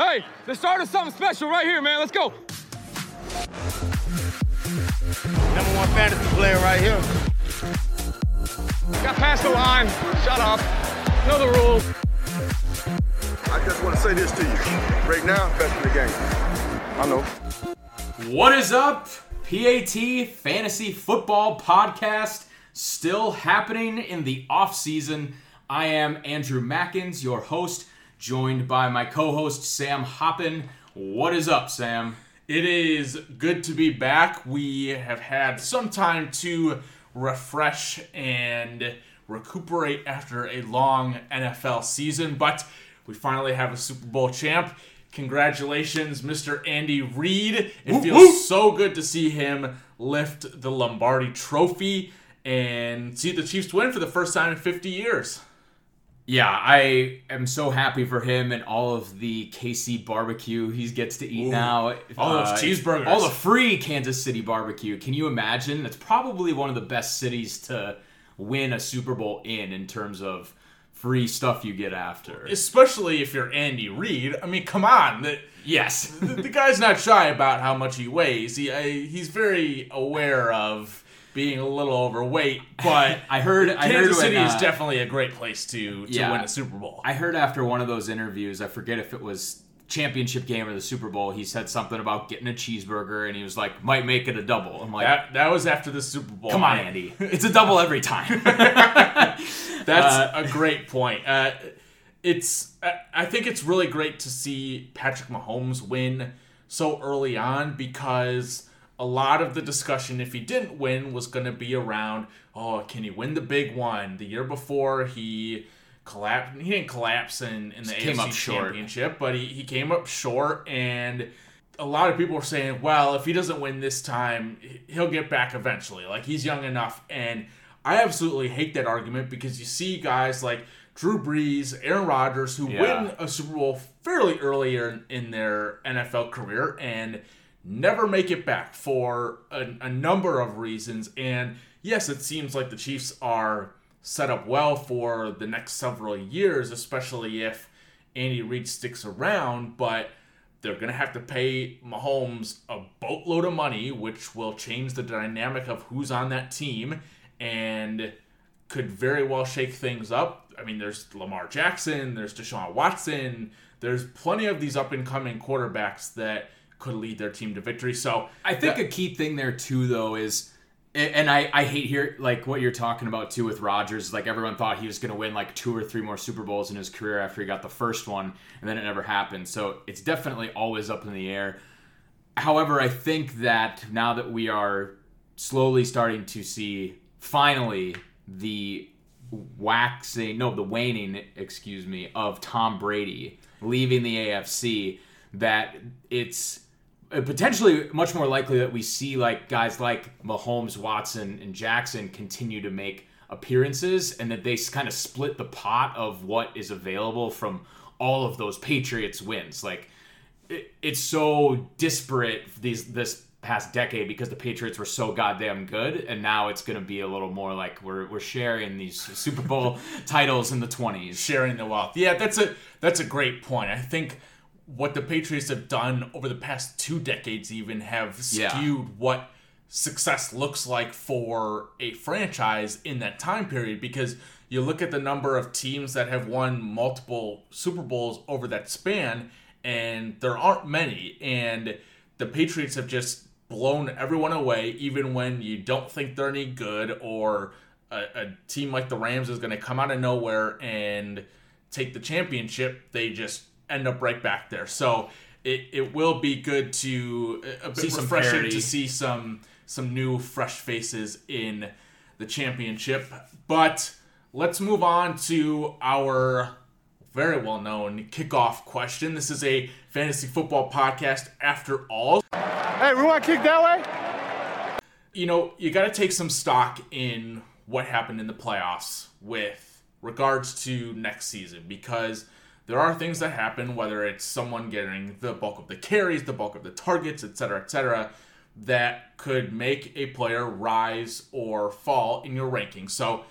Hey, the start of something special right here, man. Let's go. Number one fantasy player right here. Got past the line. Shut up. Know the rules. I just want to say this to you. Right now, best in the game. I know. What is up? PAT Fantasy Football Podcast still happening in the off season. I am Andrew Mackins, your host, joined by my co-host Sam Hoppin. What is up, Sam? It is good to be back. We have had some time to refresh and recuperate after a long NFL season, but we finally have a Super Bowl champ. Congratulations, Mr. Andy Reid. It feels so good to see him lift the Lombardi trophy and see the Chiefs win for the first time in 50 years. Yeah, I am so happy for him and all of the KC barbecue he gets to eat now. Uh, All those cheeseburgers. All the free Kansas City barbecue. Can you imagine? It's probably one of the best cities to win a Super Bowl in in terms of free stuff you get after. Especially if you're Andy Reid. I mean, come on. The, yes. the, the guy's not shy about how much he weighs. He I, he's very aware of being a little overweight, but I heard I heard Kansas when, City uh, is definitely a great place to to Yeah. win a Super Bowl. I heard after one of those interviews, I forget if it was championship game or the Super Bowl, he said something about getting a cheeseburger and he was like, might make it a double. I'm like, that that was after the Super Bowl. come on, Andy. It's a double every time. That's Uh, a great point. Uh, it's I think it's really great to see Patrick Mahomes win so early on because a lot of the discussion if he didn't win was going to be around oh can he win the big one the year before he collapsed he didn't collapse in, in the Just AFC championship but he, he came up short and a lot of people were saying, well, if he doesn't win this time, he'll get back eventually. Like he's young enough. And I absolutely hate that argument because you see guys like Drew Brees, Aaron Rodgers, who Yeah. win a Super Bowl fairly earlier in, in their NFL career and never make it back for a, a number of reasons. And yes, it seems like the Chiefs are set up well for the next several years, especially if Andy Reid sticks around, but they're going to have to pay Mahomes a boatload of money, which will change the dynamic of who's on that team and could very well shake things up. I mean, there's Lamar Jackson, there's Deshaun Watson, there's plenty of these up and coming quarterbacks that could lead their team to victory. So I think that- a key thing there too, though, is, and I, I hate here like what you're talking about too with Rodgers. Like everyone thought he was going to win like two or three more Super Bowls in his career after he got the first one, and then it never happened. So it's definitely always up in the air. However, I think that now that we are slowly starting to see finally the waxing, no, the waning, excuse me, of Tom Brady leaving the AFC, that it's Uh, potentially much more likely that we see like guys like Mahomes, Watson, and Jackson continue to make appearances, and that they kind of split the pot of what is available from all of those Patriots wins. Like it, it's so disparate these this past decade because the Patriots were so goddamn good, and now it's going to be a little more like we're we're sharing these Super Bowl titles in the twenties. sharing the wealth. Yeah, that's a that's a great point. I think what the Patriots have done over the past two decades even have Yeah. skewed what success looks like for a franchise in that time period. Because you look at the number of teams that have won multiple Super Bowls over that span and there aren't many. And the Patriots have just blown everyone away even when you don't think they're any good or a, a team like the Rams is going to come out of nowhere and take the championship, they just end up right back there. So it, it will be good to uh, a bit See some refreshing parity. to see some some new fresh faces in the championship. But let's move on to our very well known kickoff question. This is a fantasy football podcast after all. Hey, we want to kick that way? you know, you got to take some stock in what happened in the playoffs with regards to next season because there are things that happen, whether it's someone getting the bulk of the carries, the bulk of the targets, etc., etc., that could make a player rise or fall in your rankings. So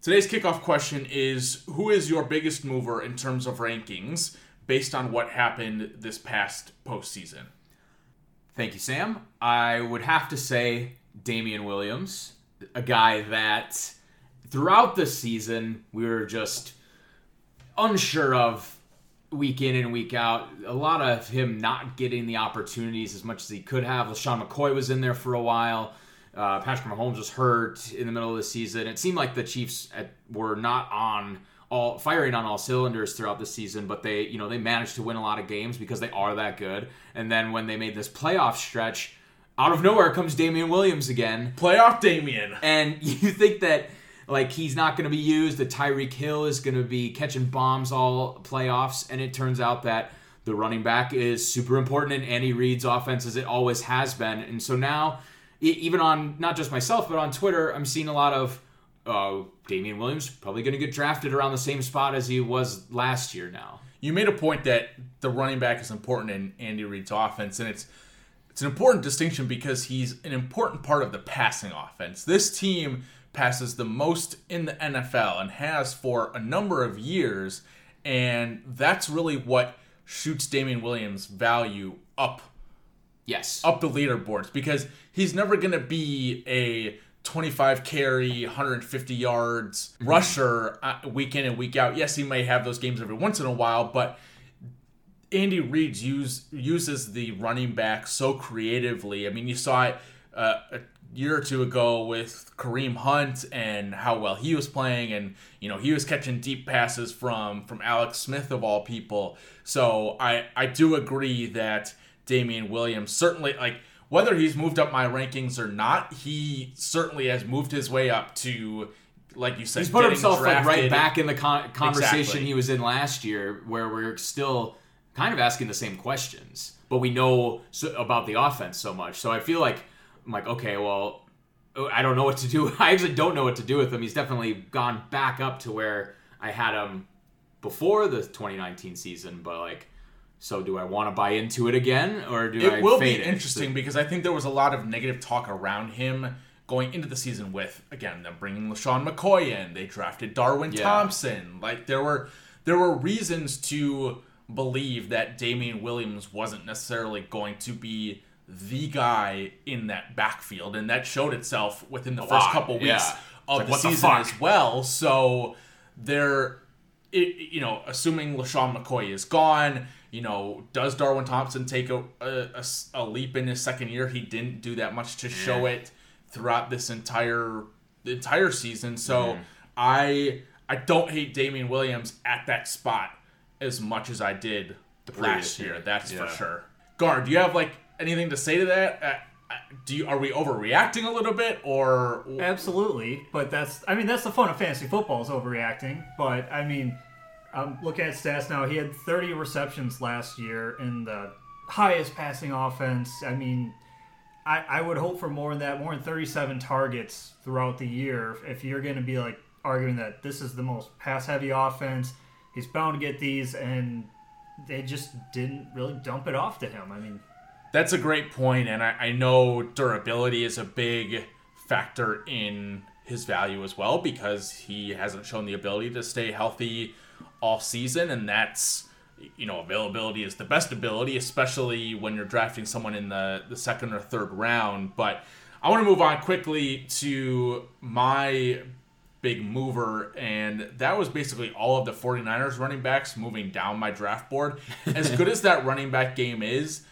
today's kickoff question is Who is your biggest mover in terms of rankings based on what happened this past postseason? Thank you, Sam. I would have to say Damien Williams, a guy that throughout the season we were just unsure of week in and week out. A lot of him not getting the opportunities as much as he could have. LeSean McCoy was in there for a while. Uh, Patrick Mahomes was hurt in the middle of the season. It seemed like the Chiefs at, were not on all firing on all cylinders throughout the season, but they, you know, they managed to win a lot of games because they are that good. And then when they made this playoff stretch, out of nowhere comes Damien Williams again. Playoff Damien. And you think that like he's not going to be used, that Tyreek Hill is going to be catching bombs all playoffs, and it turns out that the running back is super important in Andy Reid's offense as it always has been. And so now, even on not just myself but on Twitter, I'm seeing a lot of uh, Damien Williams probably going to get drafted around the same spot as he was last year. Now you made a point that the running back is important in Andy Reid's offense, and it's it's an important distinction because he's an important part of the passing offense. This team passes the most in the NFL and has for a number of years, and that's really what shoots Damien Williams' value up. Yes, up the leaderboards because he's never going to be a 25 carry, 150 yards mm-hmm. rusher uh, week in and week out. Yes, he may have those games every once in a while, but Andy Reid use, uses the running back so creatively. I mean, you saw it uh, year or two ago with Kareem Hunt and how well he was playing, and you know he was catching deep passes from from Alex Smith of all people. So I I do agree that Damien Williams certainly like whether he's moved up my rankings or not, he certainly has moved his way up to, like you said, he's put himself like right back in the con- conversation exactly. he was in last year, where we're still kind of asking the same questions, but we know so, about the offense so much. So I feel like I'm like, okay, well, oh, I don't know what to do. I actually don't know what to do with him. He's definitely gone back up to where I had him before the 2019 season, but like so do I want to buy into it again, or do I think it I will be interesting because I think there was a lot of negative talk around him going into the season with again them bringing LeSean McCoy in. They drafted Darwin yeah. Thompson. Like there were there were reasons to believe that Damien Williams wasn't necessarily going to be the guy in that backfield, and that showed itself within the first couple weeks yeah. of like, the season the as well. So there, it, you know, assuming LeSean McCoy is gone you know, does Darwin Thompson take a, a, a, leap in his second year? He didn't do that much to show it throughout this entire entire season. So mm-hmm. I I don't hate Damien Williams at that spot as much as I did the last year. year. That's yeah. for sure. Guard, do you have like anything to say to that? Uh, uh, do you are we overreacting a little bit or absolutely but that's i mean that's the fun of fantasy football is overreacting but i mean I'm looking at stats now. He had 30 receptions last year in the highest passing offense. I mean, I, I would hope for more than that, more than 37 targets throughout the year. If you're going to be like arguing that this is the most pass heavy offense, he's bound to get these, and they just didn't really dump it off to him. I mean, that's a great point, and I, I know durability is a big factor in his value as well because he hasn't shown the ability to stay healthy all season, and that's you know availability is the best ability, especially when you're drafting someone in the the second or third round. But I want to move on quickly to my big mover, and that was basically all of the 49ers running backs moving down my draft board. As good as that running back game is,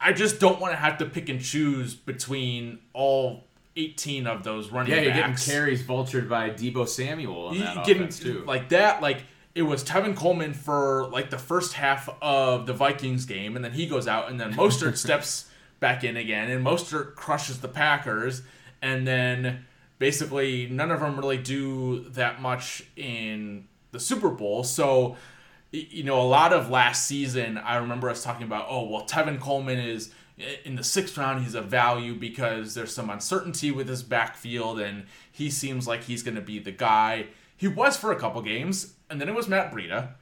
I just don't want to have to pick and choose between all 18 of those running yeah, backs. you're getting carries vultured by Deebo Samuel. In that getting too. like that, like it was Tevin Coleman for like the first half of the Vikings game, and then he goes out, and then Mostert steps back in again, and Mostert crushes the Packers, and then basically none of them really do that much in the Super Bowl. So, you know, a lot of last season, I remember us talking about, oh, well, Tevin Coleman is eh, in the sixth round, he's a value because there's some uncertainty with his backfield, and he seems like he's going to be the guy. He was for a couple games, and then it was Matt Breida,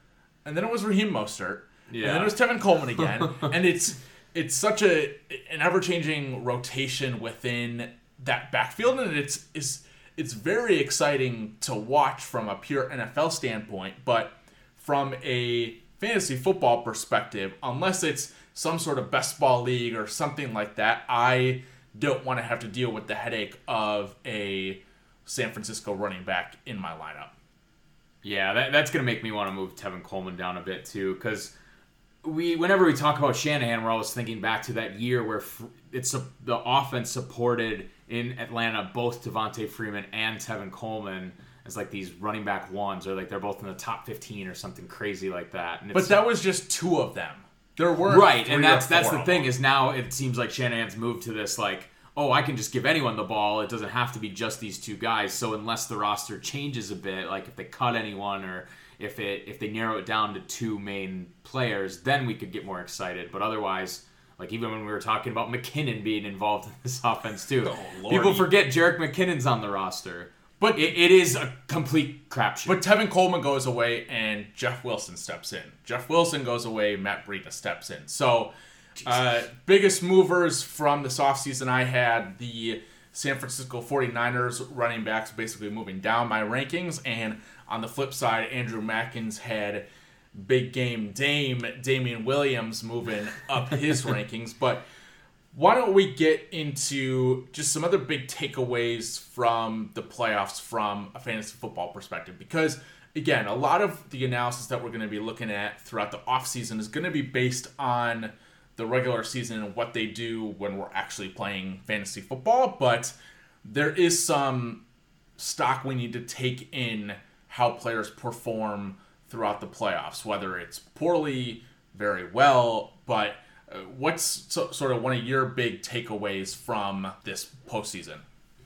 and then it was Raheem Mostert, yeah. and then it was Tevin Coleman again, and it's it's such a an ever changing rotation within that backfield, and it's it's it's very exciting to watch from a pure NFL standpoint, but from a fantasy football perspective, unless it's some sort of best ball league or something like that, I don't want to have to deal with the headache of a San Francisco running back in my lineup. Yeah, that, that's going to make me want to move Tevin Coleman down a bit too, because we, whenever we talk about Shanahan, we're always thinking back to that year where it's a, the offense supported in Atlanta both Devonta Freeman and Tevin Coleman as like these running back ones, or like they're both in the top fifteen or something crazy like that. but that was just two of them. There were right, and that's that's the thing is now it seems like Shanahan's moved to this like oh, I can just give anyone the ball. It doesn't have to be just these two guys. So unless the roster changes a bit, like if they cut anyone or if it if they narrow it down to two main players, then we could get more excited. But otherwise, like even when we were talking about McKinnon being involved in this offense too, oh, people forget Jerick McKinnon's on the roster. But it, it is a complete crapshoot. But Tevin Coleman goes away and Jeff Wilson steps in. Jeff Wilson goes away, Matt Breida steps in. So uh, biggest movers from this offseason, I had the San Francisco 49ers running backs basically moving down my rankings. And on the flip side, Andrew Mackins had big game Dame Damien Williams moving up his rankings. But why don't we get into just some other big takeaways from the playoffs from a fantasy football perspective? Because again, a lot of the analysis that we're going to be looking at throughout the offseason is going to be based on – the regular season and what they do when we're actually playing fantasy football, but there is some stock we need to take in how players perform throughout the playoffs, whether it's poorly, very well, but what's so, sort of one of your big takeaways from this postseason?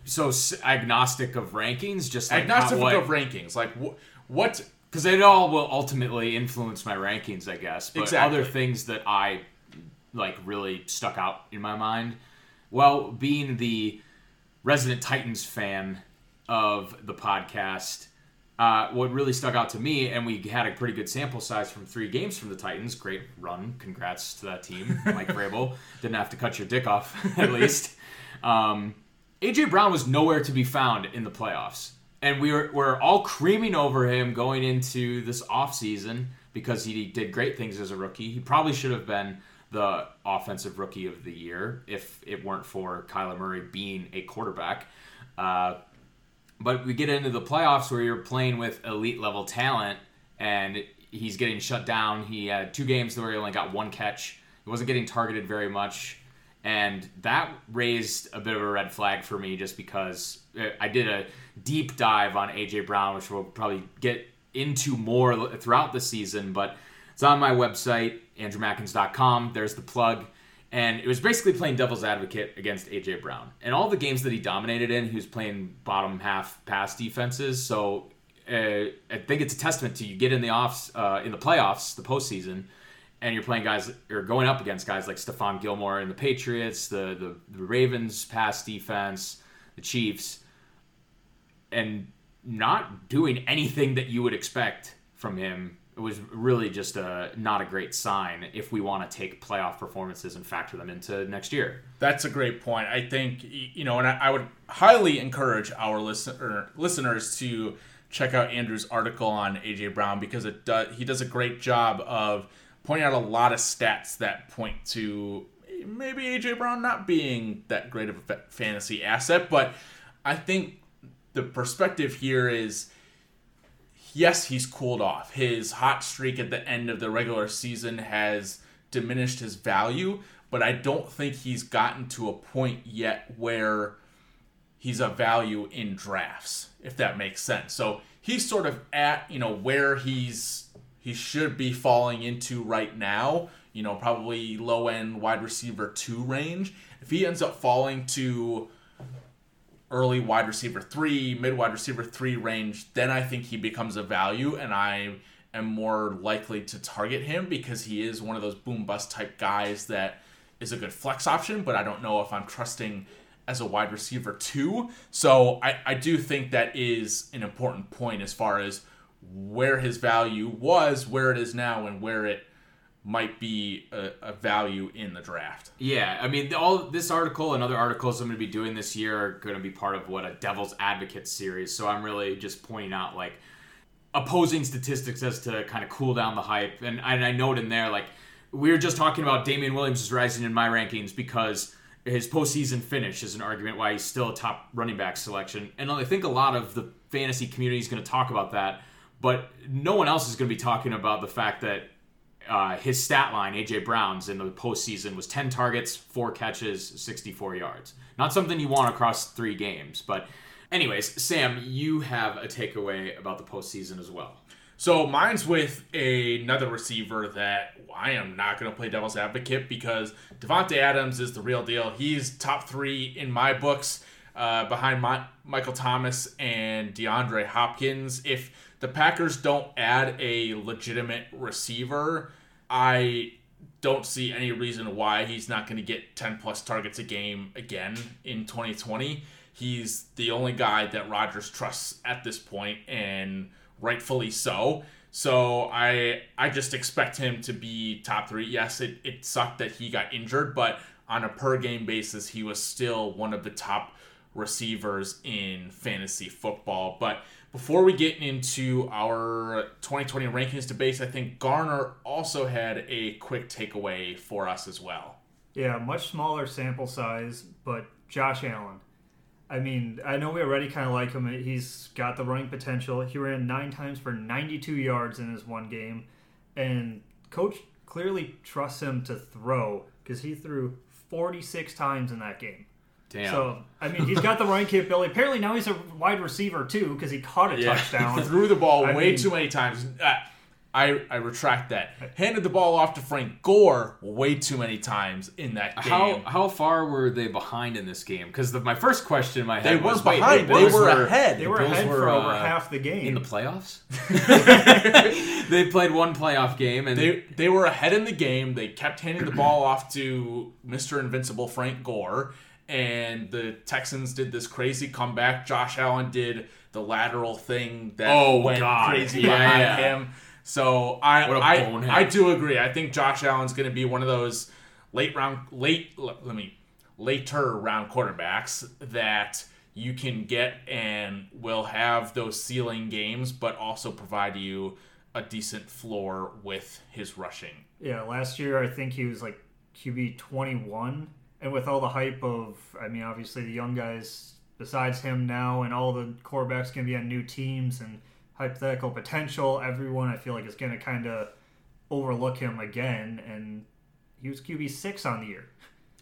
So agnostic of rankings, just like agnostic what, of rankings, like wh- what? Because it all will ultimately influence my rankings, I guess. But exactly. other things that I like really stuck out in my mind. Well, being the resident Titans fan of the podcast, uh, what really stuck out to me, and we had a pretty good sample size from three games from the Titans. Great run. Congrats to that team. Mike Vrabel. Didn't have to cut your dick off, at least. Um, AJ Brown was nowhere to be found in the playoffs. And we were, we're all creaming over him going into this offseason because he did great things as a rookie. He probably should have been the offensive rookie of the year if it weren't for Kyler Murray being a quarterback. Uh, but we get into the playoffs where you're playing with elite level talent and he's getting shut down. He had two games where he only got one catch. He wasn't getting targeted very much. And that raised a bit of a red flag for me just because uh, I did a deep dive on AJ Brown, which we'll probably get into more throughout the season. But it's on my website, andrewmackins.com. There's the plug. And it was basically playing devil's advocate against AJ Brown. And all the games that he dominated in, he was playing bottom half pass defenses. So uh, I think it's a testament to you get in the offs, uh, in the playoffs, the postseason, and you're playing guys or going up against guys like Stephon Gilmore and the Patriots, the, the the Ravens pass defense, the Chiefs, and not doing anything that you would expect from him was really just a not a great sign if we want to take playoff performances and factor them into next year. That's a great point. I think you know, and I, I would highly encourage our listener listeners to check out Andrew's article on AJ Brown because it does he does a great job of pointing out a lot of stats that point to maybe AJ Brown not being that great of a fantasy asset, but I think the perspective here is yes, he's cooled off. His hot streak at the end of the regular season has diminished his value, but I don't think he's gotten to a point yet where he's a value in drafts, if that makes sense. So he's sort of at, you know, where he's he should be falling into right now, you know, probably low end wide receiver 2 range. If he ends up falling to early wide receiver three, mid wide receiver three range, then I think he becomes a value, and I am more likely to target him because he is one of those boom bust type guys that is a good flex option, but I don't know if I'm trusting as a wide receiver too. So I, I do think that is an important point as far as where his value was, where it is now, and where it might be a, a, value in the draft. Yeah, I mean, all this article and other articles I'm going to be doing this year are going to be part of what a Devil's Advocate series. So I'm really just pointing out like opposing statistics as to kind of cool down the hype. And, and I note in there, like, we were just talking about Damien Williams is rising in my rankings because his postseason finish is an argument why he's still a top running back selection. And I think a lot of the fantasy community is going to talk about that, but no one else is going to be talking about the fact that uh, his stat line, AJ Brown's in the postseason, was 10 targets, four catches, 64 yards. Not something you want across three games, but anyways, Sam, you have a takeaway about the postseason as well. So mine's with another receiver that I am not going to play devil's advocate because Davante Adams is the real deal. He's top three in my books, uh, behind my, Michael Thomas and DeAndre Hopkins. If the Packers don't add a legitimate receiver, I don't see any reason why he's not going to get 10 plus targets a game again in 2020. He's the only guy that Rodgers trusts at this point, and rightfully so. So I I just expect him to be top three. Yes, it, it sucked that he got injured, but on a per game basis, he was still one of the top receivers in fantasy football. But before we get into our 2020 rankings debates, I think Garner also had a quick takeaway for us as well. Yeah, much smaller sample size, but Josh Allen. I mean, I know we already kind of like him. He's got the running potential. He ran nine times for 92 yards in his one game, and coach clearly trusts him to throw because he threw 46 times in that game. Damn. So I mean, he's got the running capability. Apparently now he's a wide receiver too because he caught a touchdown. Threw the ball I way mean- too many times. I, I retract that. Handed the ball off to Frank Gore way too many times in that game. How how far were they behind in this game? Because my first question in my They head was, weren't wait, behind. the They Bills were ahead. They were Bills ahead were, for over uh, half the game. in the playoffs. they played one playoff game, and They they were ahead in the game. They kept handing the ball off to Mr. Invincible Frank Gore, and the Texans did this crazy comeback. Josh Allen did the lateral thing that Oh, went God. crazy Yeah, behind him. So I What a I, bonehead. I do agree. I think Josh Allen's going to be one of those late round late let me later round quarterbacks that you can get and will have those ceiling games, but also provide you a decent floor with his rushing. Yeah, last year I think he was like QB 21. And with all the hype of, I mean, obviously the young guys besides him now and all the quarterbacks going to be on new teams and hypothetical potential, everyone I feel like is going to kind of overlook him again. And he was QB 6 on the year.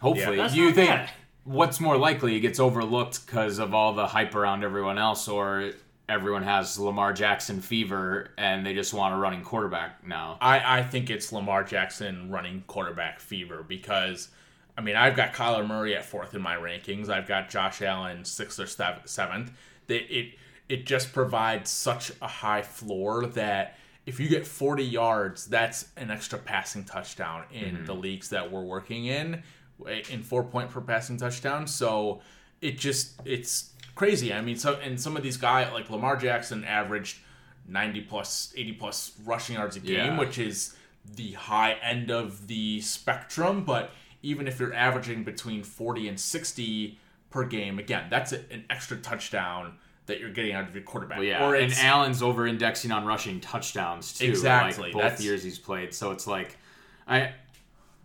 hopefully, That's do you think bad. what's more likely? He gets overlooked because of all the hype around everyone else, or everyone has Lamar Jackson fever and they just want a running quarterback now? I, I think it's Lamar Jackson running quarterback fever because, I mean, I've got Kyler Murray at fourth in my rankings. I've got Josh Allen sixth or seventh. They, it it just provides such a high floor that if you get 40 yards, that's an extra passing touchdown in mm-hmm. the leagues that we're working in, eh, in four point per passing touchdown. So it just it's crazy. I mean, so and some of these guys like Lamar Jackson averaged 90 plus 80 plus rushing yards a game Yeah. which is the high end of the spectrum but even if you're averaging between 40 and 60 per game again that's a, an extra touchdown that you're getting out of your quarterback Well, yeah, or and Allen's over indexing on rushing touchdowns too. Exactly, like both that's- years he's played. So it's like, I,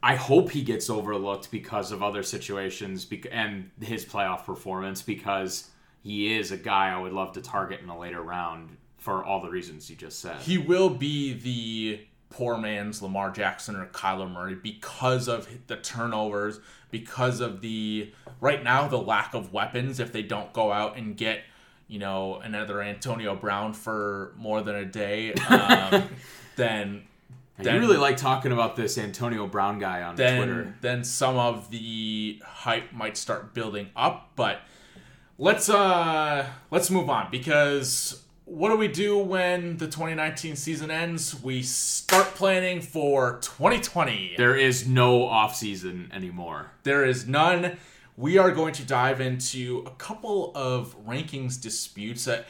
I hope he gets overlooked because of other situations bec- and his playoff performance because he is a guy I would love to target in a later round for all the reasons you just said. he will be the poor man's Lamar Jackson or Kyler Murray because of the turnovers, because of the right now the lack of weapons. If they don't go out and get you know another Antonio Brown for more than a day, um, then you really like talking about this Antonio Brown guy on then Twitter. then some of the hype might start building up but let's uh let's move on because what do we do when the 2019 season ends? We start planning for 2020 There is no off season anymore. there is none. We are going to dive into a couple of rankings disputes. That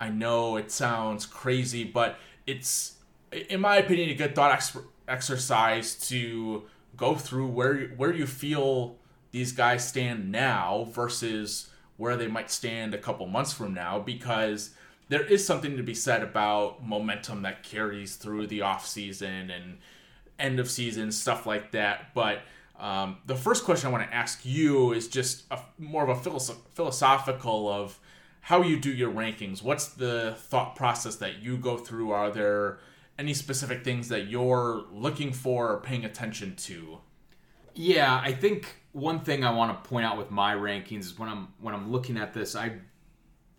I know it sounds crazy, but it's, in my opinion, a good thought ex- exercise to go through where where you feel these guys stand now versus where they might stand a couple months from now, because there is something to be said about momentum that carries through the offseason and end of season stuff like that. But um, the first question I want to ask you is just a, more of a philosoph- philosophical of how you do your rankings. What's the thought process that you go through? Are there any specific things that you're looking for or paying attention to? Yeah, I think one thing I want to point out with my rankings is when I'm when I'm looking at this, I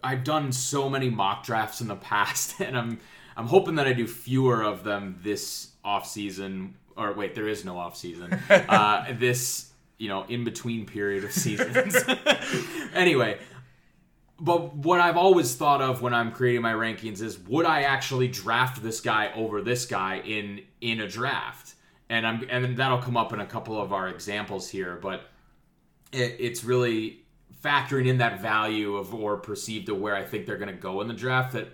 I've done so many mock drafts in the past, and I'm I'm hoping that I do fewer of them this off season. Or wait, there is no off season. uh, this you know in between period of seasons. anyway, but what I've always thought of when I'm creating my rankings is would I actually draft this guy over this guy in in a draft? And I'm and that'll come up in a couple of our examples here, but it, it's really factoring in that value of or perceived to where I think they're going to go in the draft that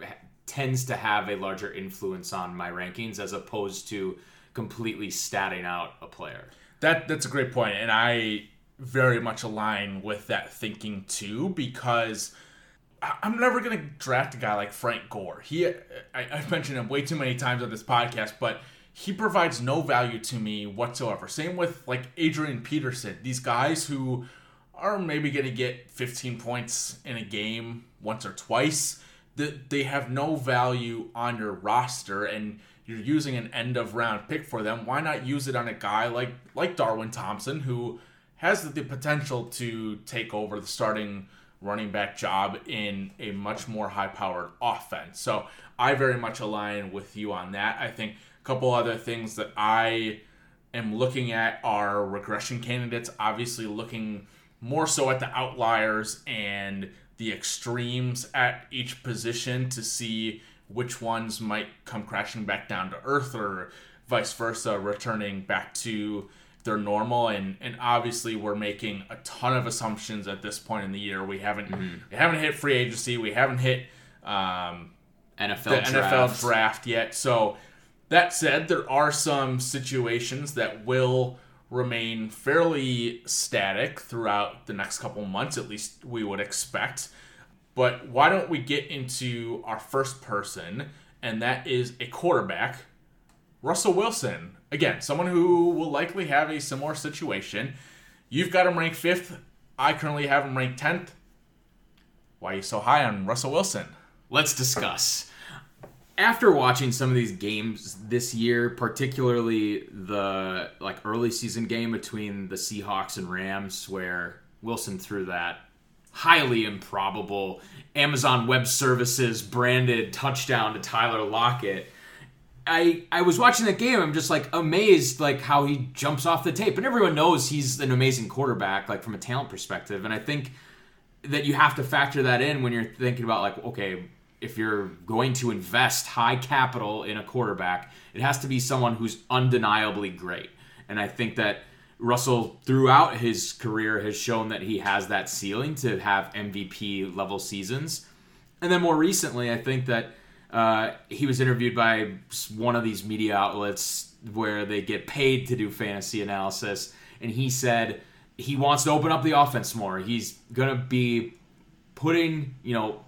tends to have a larger influence on my rankings as opposed to completely statting out a player. That that's a great point, and I very much align with that thinking too because I'm never gonna draft a guy like Frank Gore. He, I, I've mentioned him way too many times on this podcast, but he provides no value to me whatsoever. Same with like Adrian Peterson. These guys who are maybe gonna get 15 points in a game once or twice. That they have no value on your roster, and you're using an end of round pick for them. Why not use it on a guy like like Darwin Thompson who has the potential to take over the starting running back job in a much more high powered offense. So I very much align with you on that. I think a couple other things that I am looking at are regression candidates, obviously looking more so at the outliers and the extremes at each position to see which ones might come crashing back down to earth or vice versa, returning back to they're normal and and obviously we're making a ton of assumptions at this point in the year. We haven't mm-hmm. we haven't hit free agency. We haven't hit um, NFL the draft. NFL draft yet. So that said, there are some situations that will remain fairly static throughout the next couple months. At least we would expect. But why don't we get into our first person, and that is a quarterback, Russell Wilson again, someone who will likely have a similar situation. You've got him ranked fifth. I currently have him ranked tenth. Why are you so high on Russell Wilson? Let's discuss. After watching some of these games this year, particularly the like early season game between the Seahawks and Rams, where Wilson threw that highly improbable Amazon Web Services branded touchdown to Tyler Lockett I I was watching that game. I'm just like amazed, like how he jumps off the tape, and everyone knows he's an amazing quarterback, like from a talent perspective. And I think that you have to factor that in when you're thinking about like, okay, if you're going to invest high capital in a quarterback, it has to be someone who's undeniably great. And I think that Russell, throughout his career, has shown that he has that ceiling to have MVP level seasons. And then more recently, I think that uh, he was interviewed by one of these media outlets where they get paid to do fantasy analysis, and he said he wants to open up the offense more. He's gonna be putting, you know,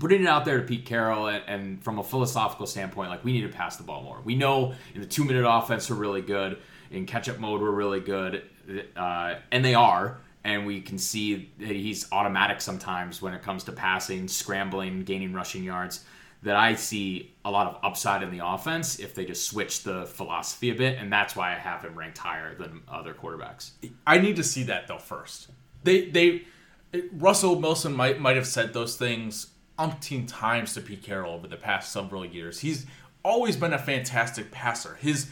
putting it out there to Pete Carroll, and, and from a philosophical standpoint, like we need to pass the ball more. We know in the two minute offense we're really good, in catch up mode we're really good, uh, and they are. And we can see that he's automatic sometimes when it comes to passing, scrambling, gaining rushing yards that I see a lot of upside in the offense if they just switch the philosophy a bit, and that's why I have him ranked higher than other quarterbacks. I need to see that though first. They they Russell Wilson might might have said those things umpteen times to Pete Carroll over the past several years. He's always been a fantastic passer. His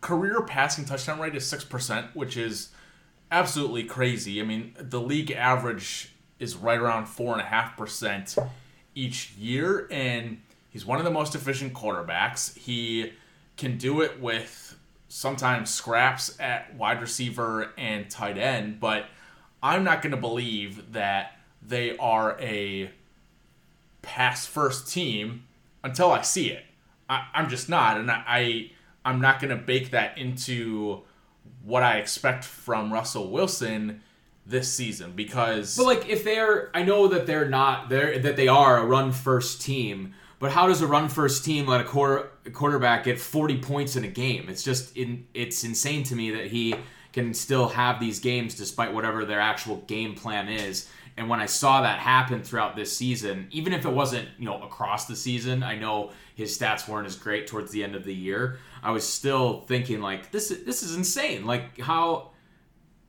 career passing touchdown rate is six percent, which is absolutely crazy. I mean, the league average is right around four and a half percent each year, and he's one of the most efficient quarterbacks. He can do it with sometimes scraps at wide receiver and tight end, but I'm not going to believe that they are a pass first team until I see it. I, am just not, and I, I I'm not to bake that into what I expect from Russell Wilson this season because But like if they're I know that they're not they're that they are a run first team, but how does a run first team let a quarter a quarterback get 40 points in a game? It's just in it's insane to me that he can still have these games despite whatever their actual game plan is. And when I saw that happen throughout this season, even if it wasn't, you know, across the season, I know his stats weren't as great towards the end of the year. I was still thinking like this is this is insane. Like how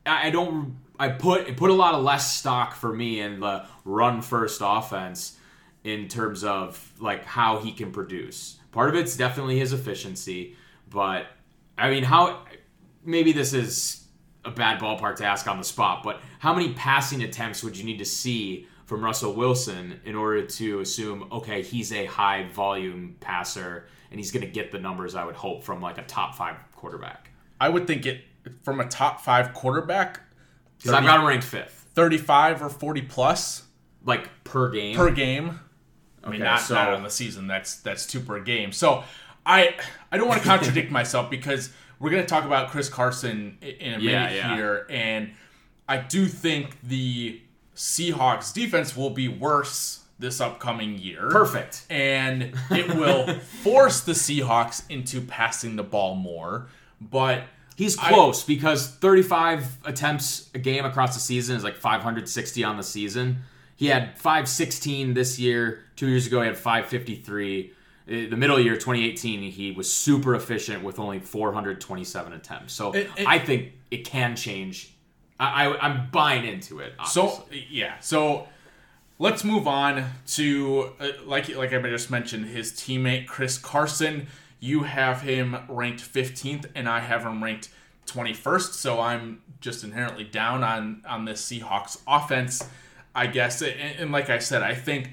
I don't. I put put a lot of less stock for me in the run first offense in terms of like how he can produce. Part of it's definitely his efficiency, but I mean, how maybe this is a bad ballpark to ask on the spot, but how many passing attempts would you need to see from Russell Wilson in order to assume okay, he's a high volume passer and he's going to get the numbers I would hope from like a top five quarterback? I would think it from a top five quarterback, Because I've got him ranked fifth, 35 or 40 plus like per game. per game. I mean, Okay, not, so- not on the season. That's that's two per game. So I I don't want to contradict myself because we're going to talk about Chris Carson in a Yeah, minute yeah. here, and I do think the Seahawks defense will be worse this upcoming year. Perfect. and it will force the Seahawks into passing the ball more. But He's I- close because 35 attempts a game across the season is like 560 on the season. He had 516 this year. Two years ago, he had 553. Uh, The middle year, 2018, he was super efficient with only 427 attempts. So It- it- I think it can change. I, I, I'm buying into it. So yeah, so let's move on to uh, like like I just mentioned, his teammate Chris Carson. You have him ranked 15th, and I have him ranked 21st. So I'm just inherently down on on this Seahawks offense, I guess. And, and like I said, I think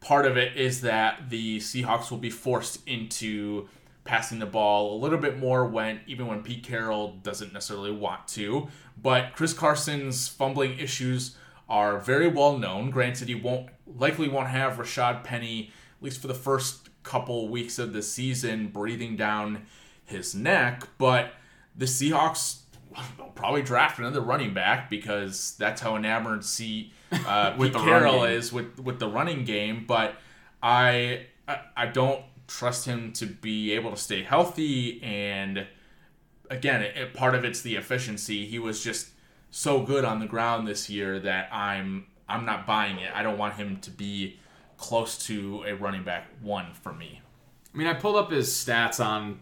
part of it is that the Seahawks will be forced into passing the ball a little bit more when even when Pete Carroll doesn't necessarily want to. But Chris Carson's fumbling issues are very well known. Granted, he won't likely won't have Rashaad Penny at least for the first couple weeks of the season breathing down his neck, but the Seahawks will probably draft another running back because that's how enamored see uh, With Pete Carroll is with with the running game. But I, I I don't trust him to be able to stay healthy. And again, it, it- part of it's the efficiency. He was just so good on the ground this year that I'm I'm not buying it. I don't want him to be close to a running back one for me. I mean, I pulled up his stats on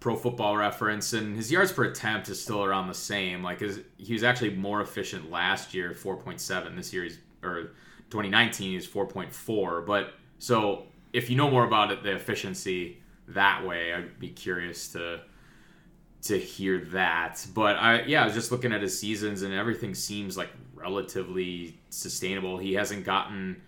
Pro Football Reference, and his yards per attempt is still around the same. Like, his, he was actually more efficient last year, four point seven. This year, he's or 2019, he's four point four. But so, if you know more about it, the efficiency that way, I'd be curious to to hear that. But I, yeah, I was just looking at his seasons, and everything seems like relatively sustainable. He hasn't gotten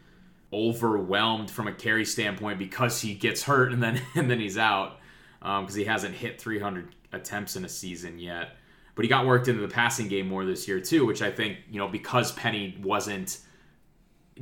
overwhelmed from a carry standpoint because he gets hurt and then and then he's out because he hasn't hit 300 attempts in a season yet. But he got worked into the passing game more this year too, which I think you know because Penny wasn't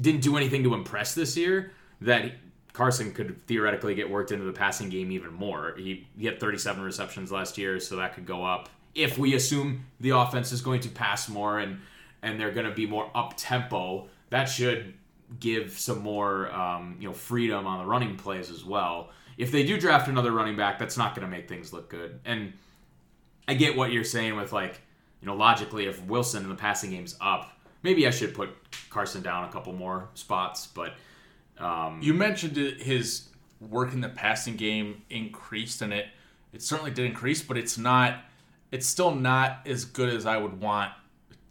didn't do anything to impress this year that Carson could theoretically get worked into the passing game even more. He, he had 37 receptions last year, so that could go up if we assume the offense is going to pass more and and they're going to be more up tempo. That should give some more um, you know freedom on the running plays as well. If they do draft another running back, that's not going to make things look good. And I get what you're saying with like you know logically, if Wilson in the passing game's up, maybe I should put Carson down a couple more spots, but. Um, You mentioned his work in the passing game increased, and it it certainly did increase, but it's not. It's still not as good as I would want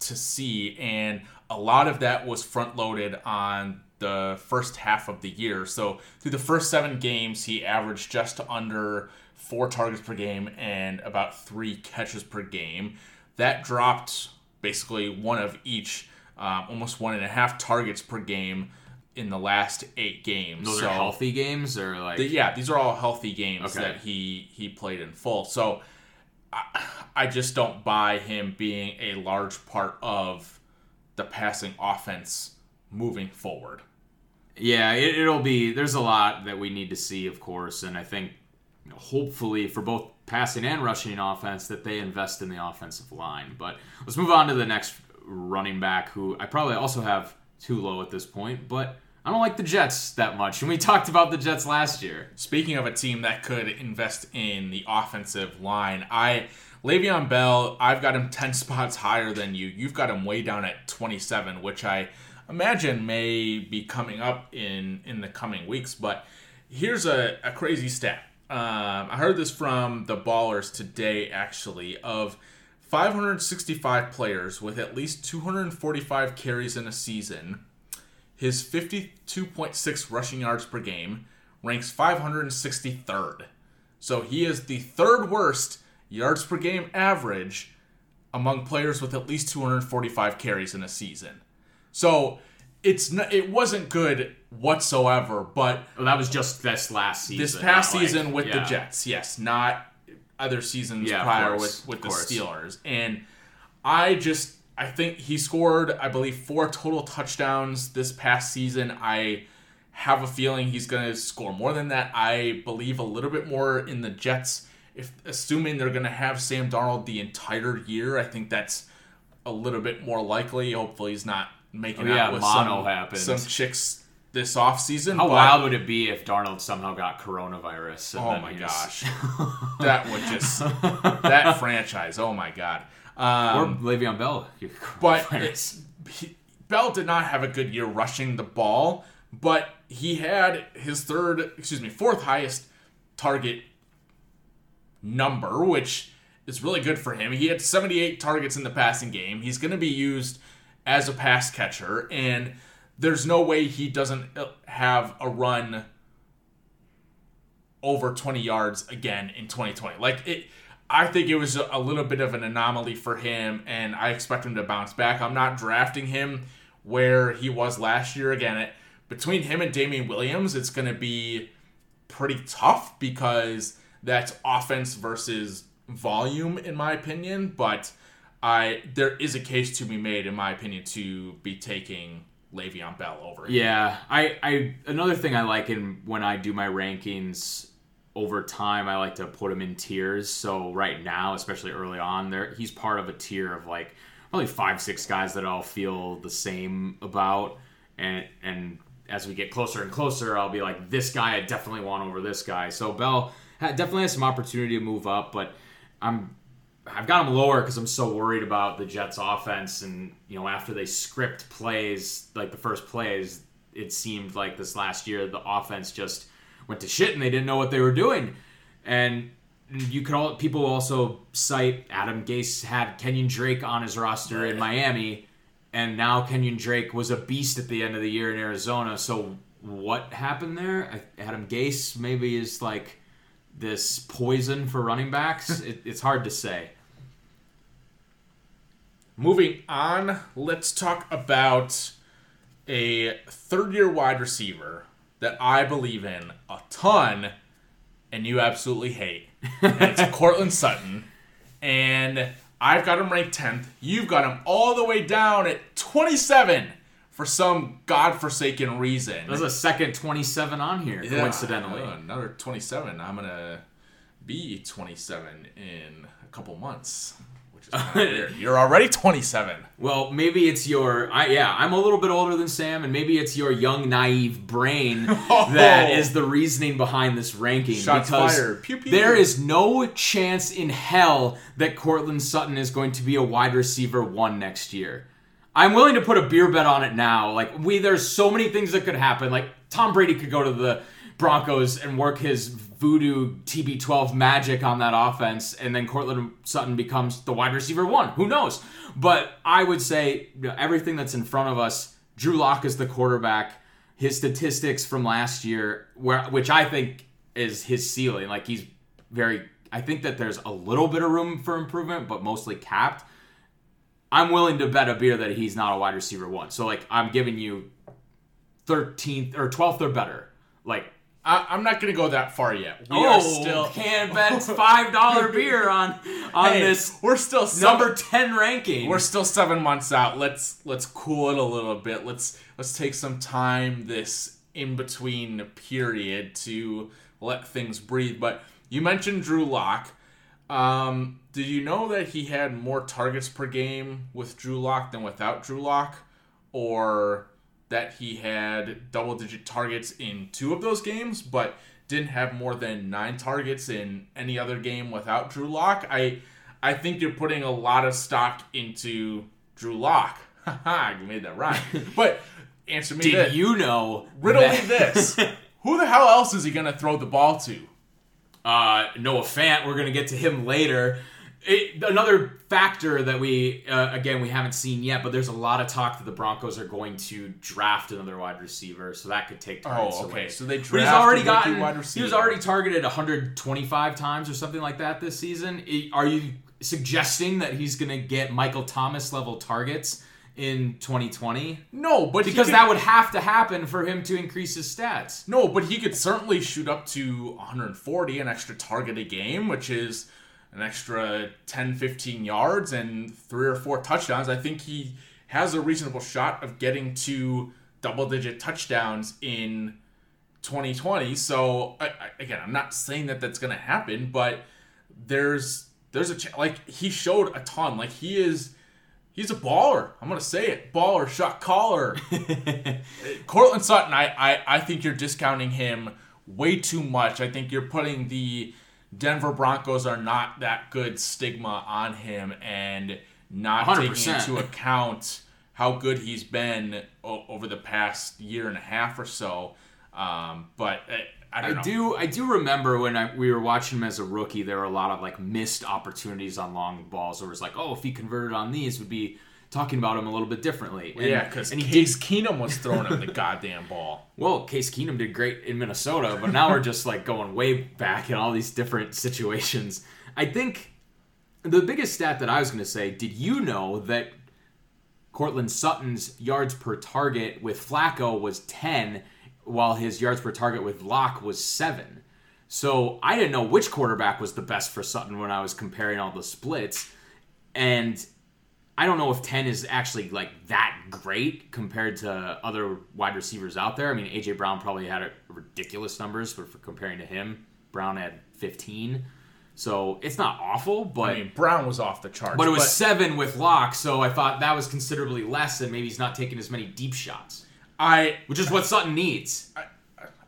to see, and a lot of that was front loaded on the first half of the year. So through the first seven games, he averaged just under four targets per game and about three catches per game. That dropped basically one of each, um, almost one and a half targets per game in the last eight games. those so, are healthy games, or like the- yeah, these are all healthy games Okay. that he he played in full. So I, I just don't buy him being a large part of the passing offense moving forward. Yeah, it, it'll be. There's a lot that we need to see, of course, and I think you know, hopefully for both passing and rushing offense that they invest in the offensive line. But let's move on to the next running back who I probably also have too low at this point, but I don't like the Jets that much. And we talked about the Jets last year. Speaking of a team that could invest in the offensive line, I Le'Veon Bell, I've got him 10 spots higher than you. You've got him way down at 27, which I imagine may be coming up in in the coming weeks. But here's a, a crazy stat. Um, I heard this from the Ballers today, actually, of 565 players with at least 245 carries in a season. His 52.6 rushing yards per game ranks 563rd. So he is the third worst yards per game average among players with at least 245 carries in a season. So it's n- it wasn't good whatsoever, but Well, that was just this last season. this past like- season with the. Jets, yes, not other seasons Yeah, prior course, with with the. Steelers. And I just I think he scored I believe four total touchdowns this past season. I have a feeling he's going to score more than that. I believe a little bit more in the Jets if assuming they're going to have Sam Darnold the entire year. I think that's a little bit more likely. Hopefully he's not making Oh, yeah, out with mono some, happens. some chicks this offseason. How but- wild would it be if Darnold somehow got coronavirus? and Oh my gosh, that would just that franchise. Oh my god. or Um, Le'Veon Bell. but it's, he, Bell did not have a good year rushing the ball, but he had his third, excuse me, fourth highest target number, which is really good for him. He had 78 targets in the passing game. He's going to be used as a pass catcher, and there's no way he doesn't uh, have a run over 20 yards again in 2020. Like it I think it was a, little bit of an anomaly for him and I expect him to bounce back. I'm not drafting him where he was last year again. It, between him and Damien Williams, it's going to be pretty tough because that's offense versus volume in my opinion, but I there is a case to be made in my opinion to be taking Le'Veon Bell over him. Yeah, I, I another thing I like in when I do my rankings over time, I like to put him in tiers. So right now, especially early on, there he's part of a tier of like probably five, six guys that I'll feel the same about, and and as we get closer and closer, I'll be like, this guy I definitely want over this guy. So Bell definitely has some opportunity to move up, but I'm I've got him lower because I'm so worried about the Jets' offense, and you know, after they script plays like the first plays, it seemed like this last year the offense just went to shit and they didn't know what they were doing, and you could all people also cite Adam Gase had Kenyan Drake on his roster in Miami, and now Kenyan Drake was a beast at the end of the year in Arizona. So what happened there? Adam Gase maybe is like this poison for running backs. it, it's hard to say. Moving on, let's talk about a third year wide receiver that I believe in a ton and you absolutely hate. It's Courtland Sutton. And I've got him ranked 10th. You've got him all the way down at 27 for some godforsaken reason. There's a second 27 on here, Yeah, coincidentally. uh, another 27. I'm going to be 27 in a couple months. Is. You're already 27. Well, maybe it's your I, yeah. I'm a little bit older than Sam, and maybe it's your young, naive brain that oh. is the reasoning behind this ranking. Shots because fired. Pew, pew. there is no chance in hell that Courtland Sutton is going to be a wide receiver one next year. I'm willing to put a beer bet on it now. Like we, there's so many things that could happen. Like Tom Brady could go to the Broncos and work his voodoo TB12 magic on that offense, and then Courtland Sutton becomes the wide receiver one. Who knows? But I would say you know, everything that's in front of us. Drew Lock is the quarterback. His statistics from last year, where which I think is his ceiling. Like he's very. I think that there's a little bit of room for improvement, but mostly capped. I'm willing to bet a beer that he's not a wide receiver one. So like I'm giving you 13th or 12th or better. Like I, I'm not going to go that far yet. We oh, are still can't bet five dollar beer on on Hey, this We're still seven, number 10 ranking. We're still seven months out. Let's let's cool it a little bit. Let's let's take some time this in between period to let things breathe. But you mentioned Drew Lock. Um, did you know that he had more targets per game with Drew Lock than without Drew Lock? Or that he had double digit targets in two of those games, but didn't have more than nine targets in any other game without Drew Lock? I I think you're putting a lot of stock into Drew Lock. Haha, you made that right. but answer me Did this. you know? Riddle that- me this. Who the hell else is he gonna throw the ball to? uh, Noah Fant. We're gonna get to him later. It, another factor that we uh, again we haven't seen yet, but there's a lot of talk that the Broncos are going to draft another wide receiver, so that could take targets Oh, okay. away. So they But he's already gotten. wide He was already targeted 125 times or something like that this season. Are you suggesting that he's gonna get Michael Thomas level targets in 2020? No, but Because could- that would have to happen for him to increase his stats. No, but he could certainly shoot up to 140, an extra target a game, which is an extra 10, 15 yards and three or four touchdowns. I think he has a reasonable shot of getting to double digit touchdowns in 2020. So, I, I, again, I'm not saying that that's going to happen, but there's there's a ch- like he showed a ton. Like he is he's a baller. I'm gonna say it, baller, shot caller. Courtland Sutton, I, I I think you're discounting him way too much. I think you're putting the Denver Broncos are not that good stigma on him and not taking 100%. into account how good he's been o- over the past year and a half or so. Um, but uh, I don't I know. do I do remember when I, we were watching him as a rookie, there were a lot of like missed opportunities on long balls. Where it was like, oh, if he converted on these, we'd be talking about him a little bit differently. And, yeah, because and he Case did Keenum was throwing him the goddamn ball. well. Case Keenum did great in Minnesota, but now we're just like going way back in all these different situations. I think the biggest stat that I was going to say. Did you know that Courtland Sutton's yards per target with Flacco was 10, while his yards per target with Lock was 7. So I didn't know which quarterback was the best for Sutton when I was comparing all the splits. And I don't know if 10 is actually like that great compared to other wide receivers out there. I mean, AJ Brown probably had a ridiculous numbers for, for comparing to him. Brown had 15. So it's not awful, but I mean, Brown was off the charts. but it was seven with Lock, so I thought that was considerably less, and maybe he's not taking as many deep shots, I which is what Sutton needs.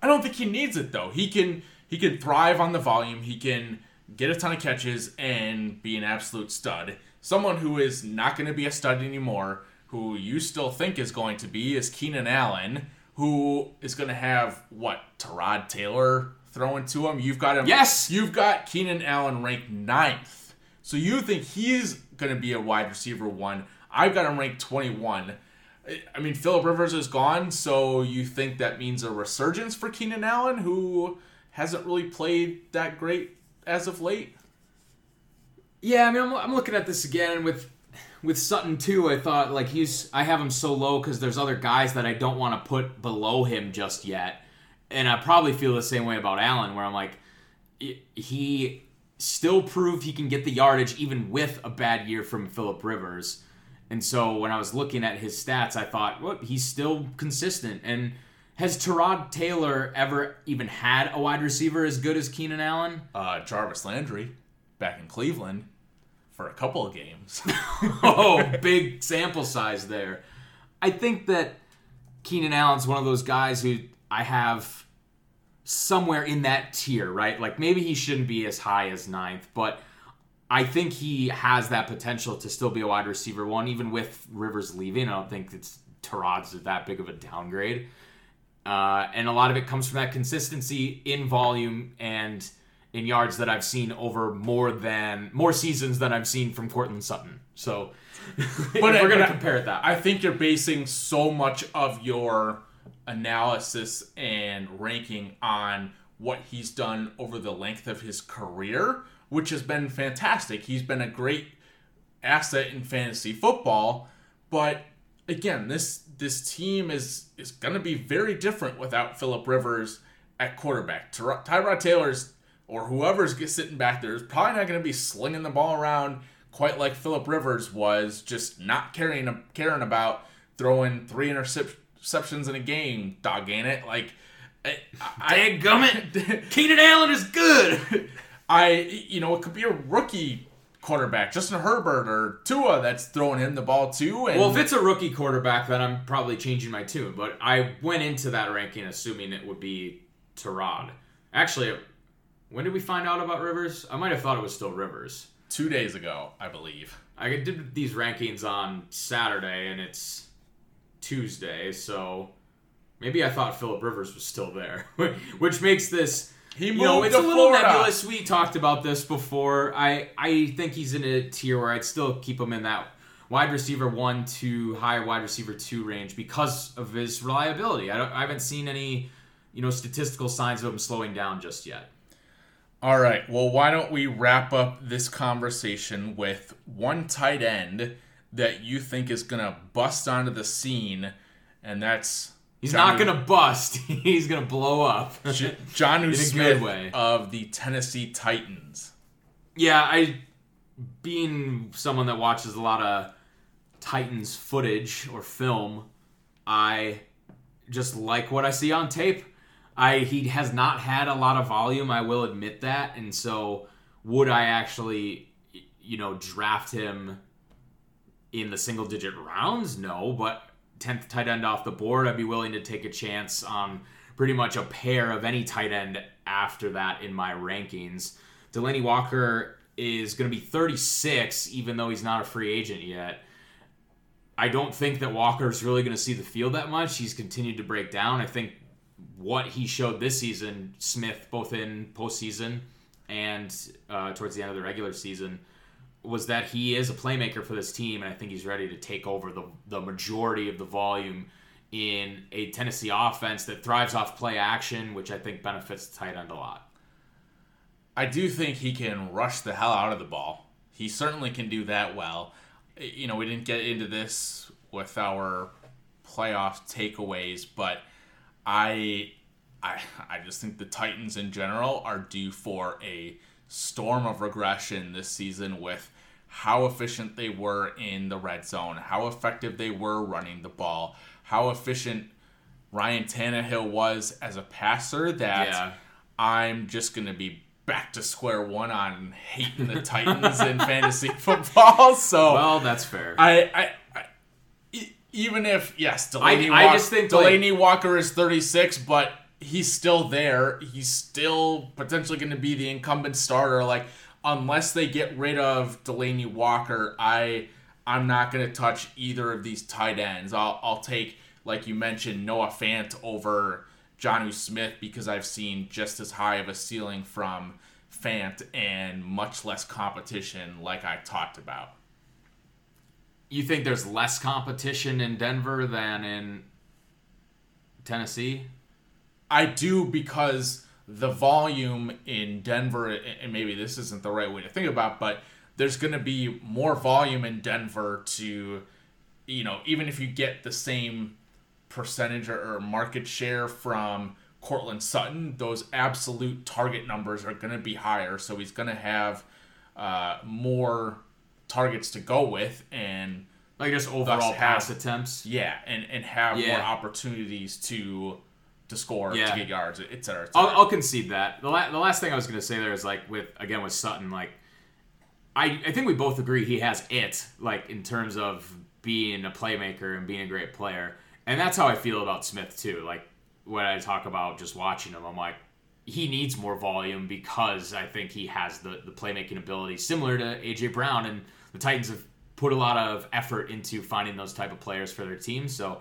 I don't think he needs it though. He can he can thrive on the volume. He can get a ton of catches and be an absolute stud. Someone who is not going to be a stud anymore, who you still think is going to be, is Keenan Allen, who is going to have what Tyrod Taylor throwing to him. You've got him. Yes! you've got Keenan Allen ranked ninth. So you think he's going to be a wide receiver one? I've got him ranked twenty one. I mean, Philip Rivers is gone, so you think that means a resurgence for Keenan Allen, who hasn't really played that great as of late? Yeah, I mean, I'm, I'm looking at this again with with Sutton too. I thought like he's I have him so low because there's other guys that I don't want to put below him just yet, and I probably feel the same way about Allen, where I'm like, he- still proved he can get the yardage even with a bad year from Philip Rivers. And so when I was looking at his stats, I thought, well, he's still consistent. And has Tyrod Taylor ever even had a wide receiver as good as Keenan Allen? Uh, Jarvis Landry, back in Cleveland, for a couple of games. oh, big sample size there. I think that Keenan Allen's one of those guys who I have somewhere in that tier, right? Like maybe he shouldn't be as high as ninth, but I think he has that potential to still be a wide receiver one, even with Rivers leaving. I don't think it's Tyrod's that big of a downgrade. Uh, and a lot of it comes from that consistency in volume and in yards that I've seen over more than more seasons than I've seen from Courtland Sutton. So, but we're gonna but compare it that. I think you're basing so much of your analysis and ranking on what he's done over the length of his career, which has been fantastic. He's been a great asset in fantasy football, but again, this this team is is going to be very different without Philip Rivers at quarterback. Ty- Tyrod Taylor's or whoever's sitting back there is probably not going to be slinging the ball around quite like Philip Rivers was, just not caring caring about throwing three interceptions in a game. Doggone it! Like, I, I, Dadgummit, Keenan Allen is good. I, you know, it could be a rookie quarterback, Justin Herbert or Tua, that's throwing him the ball too. And Well, if it's a rookie quarterback, then I'm probably changing my tune. But I went into that ranking assuming it would be Tyrod. Actually, when did we find out about Rivers? I might have thought it was still Rivers. two days ago, I believe. I did these rankings on Saturday, and it's Tuesday, so maybe I thought Philip Rivers was still there, which makes this. He moved You know, it's a little Florida. nebulous. We talked about this before. I I think he's in a tier where I'd still keep him in that wide receiver one to high wide receiver two range because of his reliability. I don't. I haven't seen any, you know, statistical signs of him slowing down just yet. All right. Well, why don't we wrap up this conversation with one tight end that you think is going to bust onto the scene, and that's He's not gonna bust. he's gonna blow up. J- Jonnu In Smith way. of the Tennessee Titans. Yeah, I being someone that watches a lot of Titans footage or film, I just like what I see on tape. I he has not had a lot of volume, I will admit that, and so would I actually you know draft him in the single digit rounds? No, but 10th tight end off the board, I'd be willing to take a chance on pretty much a pair of any tight end after that in my rankings. Delanie Walker is going to be 36, even though he's not a free agent yet. I don't think that Walker's really going to see the field that much. He's continued to break down. I think what he showed this season, Smith, both in postseason and uh, towards the end of the regular season, was that he is a playmaker for this team, and I think he's ready to take over the, the majority of the volume in a Tennessee offense that thrives off play action, which I think benefits the tight end a lot. I do think he can rush the hell out of the ball. He certainly can do that well. You know, we didn't get into this with our playoff takeaways, but I I I just think the Titans in general are due for a storm of regression this season with how efficient they were in the red zone, how effective they were running the ball, how efficient Ryan Tannehill was as a passer that Yeah. I'm just going to be back to square one on hating the Titans in fantasy football. So Well, that's fair. I, I, even if yes, Delanie, I Walk- just think, like- Walker is 36, but he's still there. He's still potentially going to be the incumbent starter. Like unless they get rid of Delanie Walker, I I'm not going to touch either of these tight ends. I'll I'll take like you mentioned Noah Fant over Jonnu Smith because I've seen just as high of a ceiling from Fant and much less competition like I talked about. You think there's less competition in Denver than in Tennessee? I do because the volume in Denver, and maybe this isn't the right way to think about, but there's going to be more volume in Denver to, you know, even if you get the same percentage or, market share from Courtland Sutton, those absolute target numbers are going to be higher. So he's going to have uh, more targets to go with, and Like just overall pass attempts? yeah, and and have Yeah. more opportunities to to score, Yeah. to get yards, etc. et I'll. I'll concede that. The, la- the last thing I was going to say there is like with again with Sutton, like I I think we both agree he has it, like in terms of being a playmaker and being a great player, and that's how I feel about Smith too. Like when I talk about just watching him, I'm like he needs more volume because I think he has the the playmaking ability similar to AJ Brown, and the Titans have put a lot of effort into finding those type of players for their team. So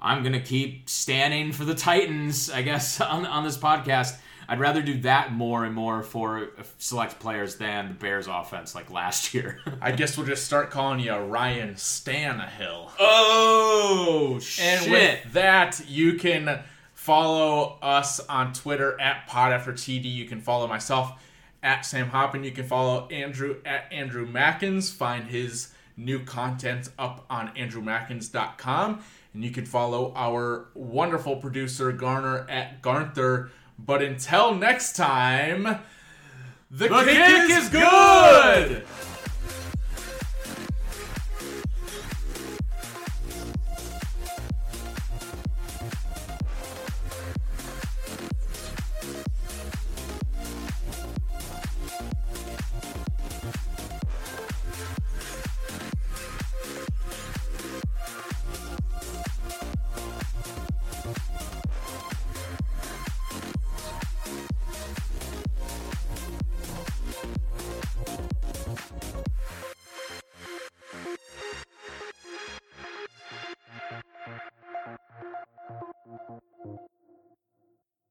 I'm gonna keep standing for the Titans, I guess, on, on this podcast. I'd rather do that more and more for uh, select players than the Bears offense like last year. I guess we'll just start calling you Ryan Stanahill. oh shit! And with that, you can follow us on Twitter at Pod After TD. You can follow myself at Sam Hoppin. You can follow Andrew at Andrew Mackins. Find his new content up on andrewmackins.com. And you can follow our wonderful producer Garner at Garnther. But until next time, the, The kick, kick is is good!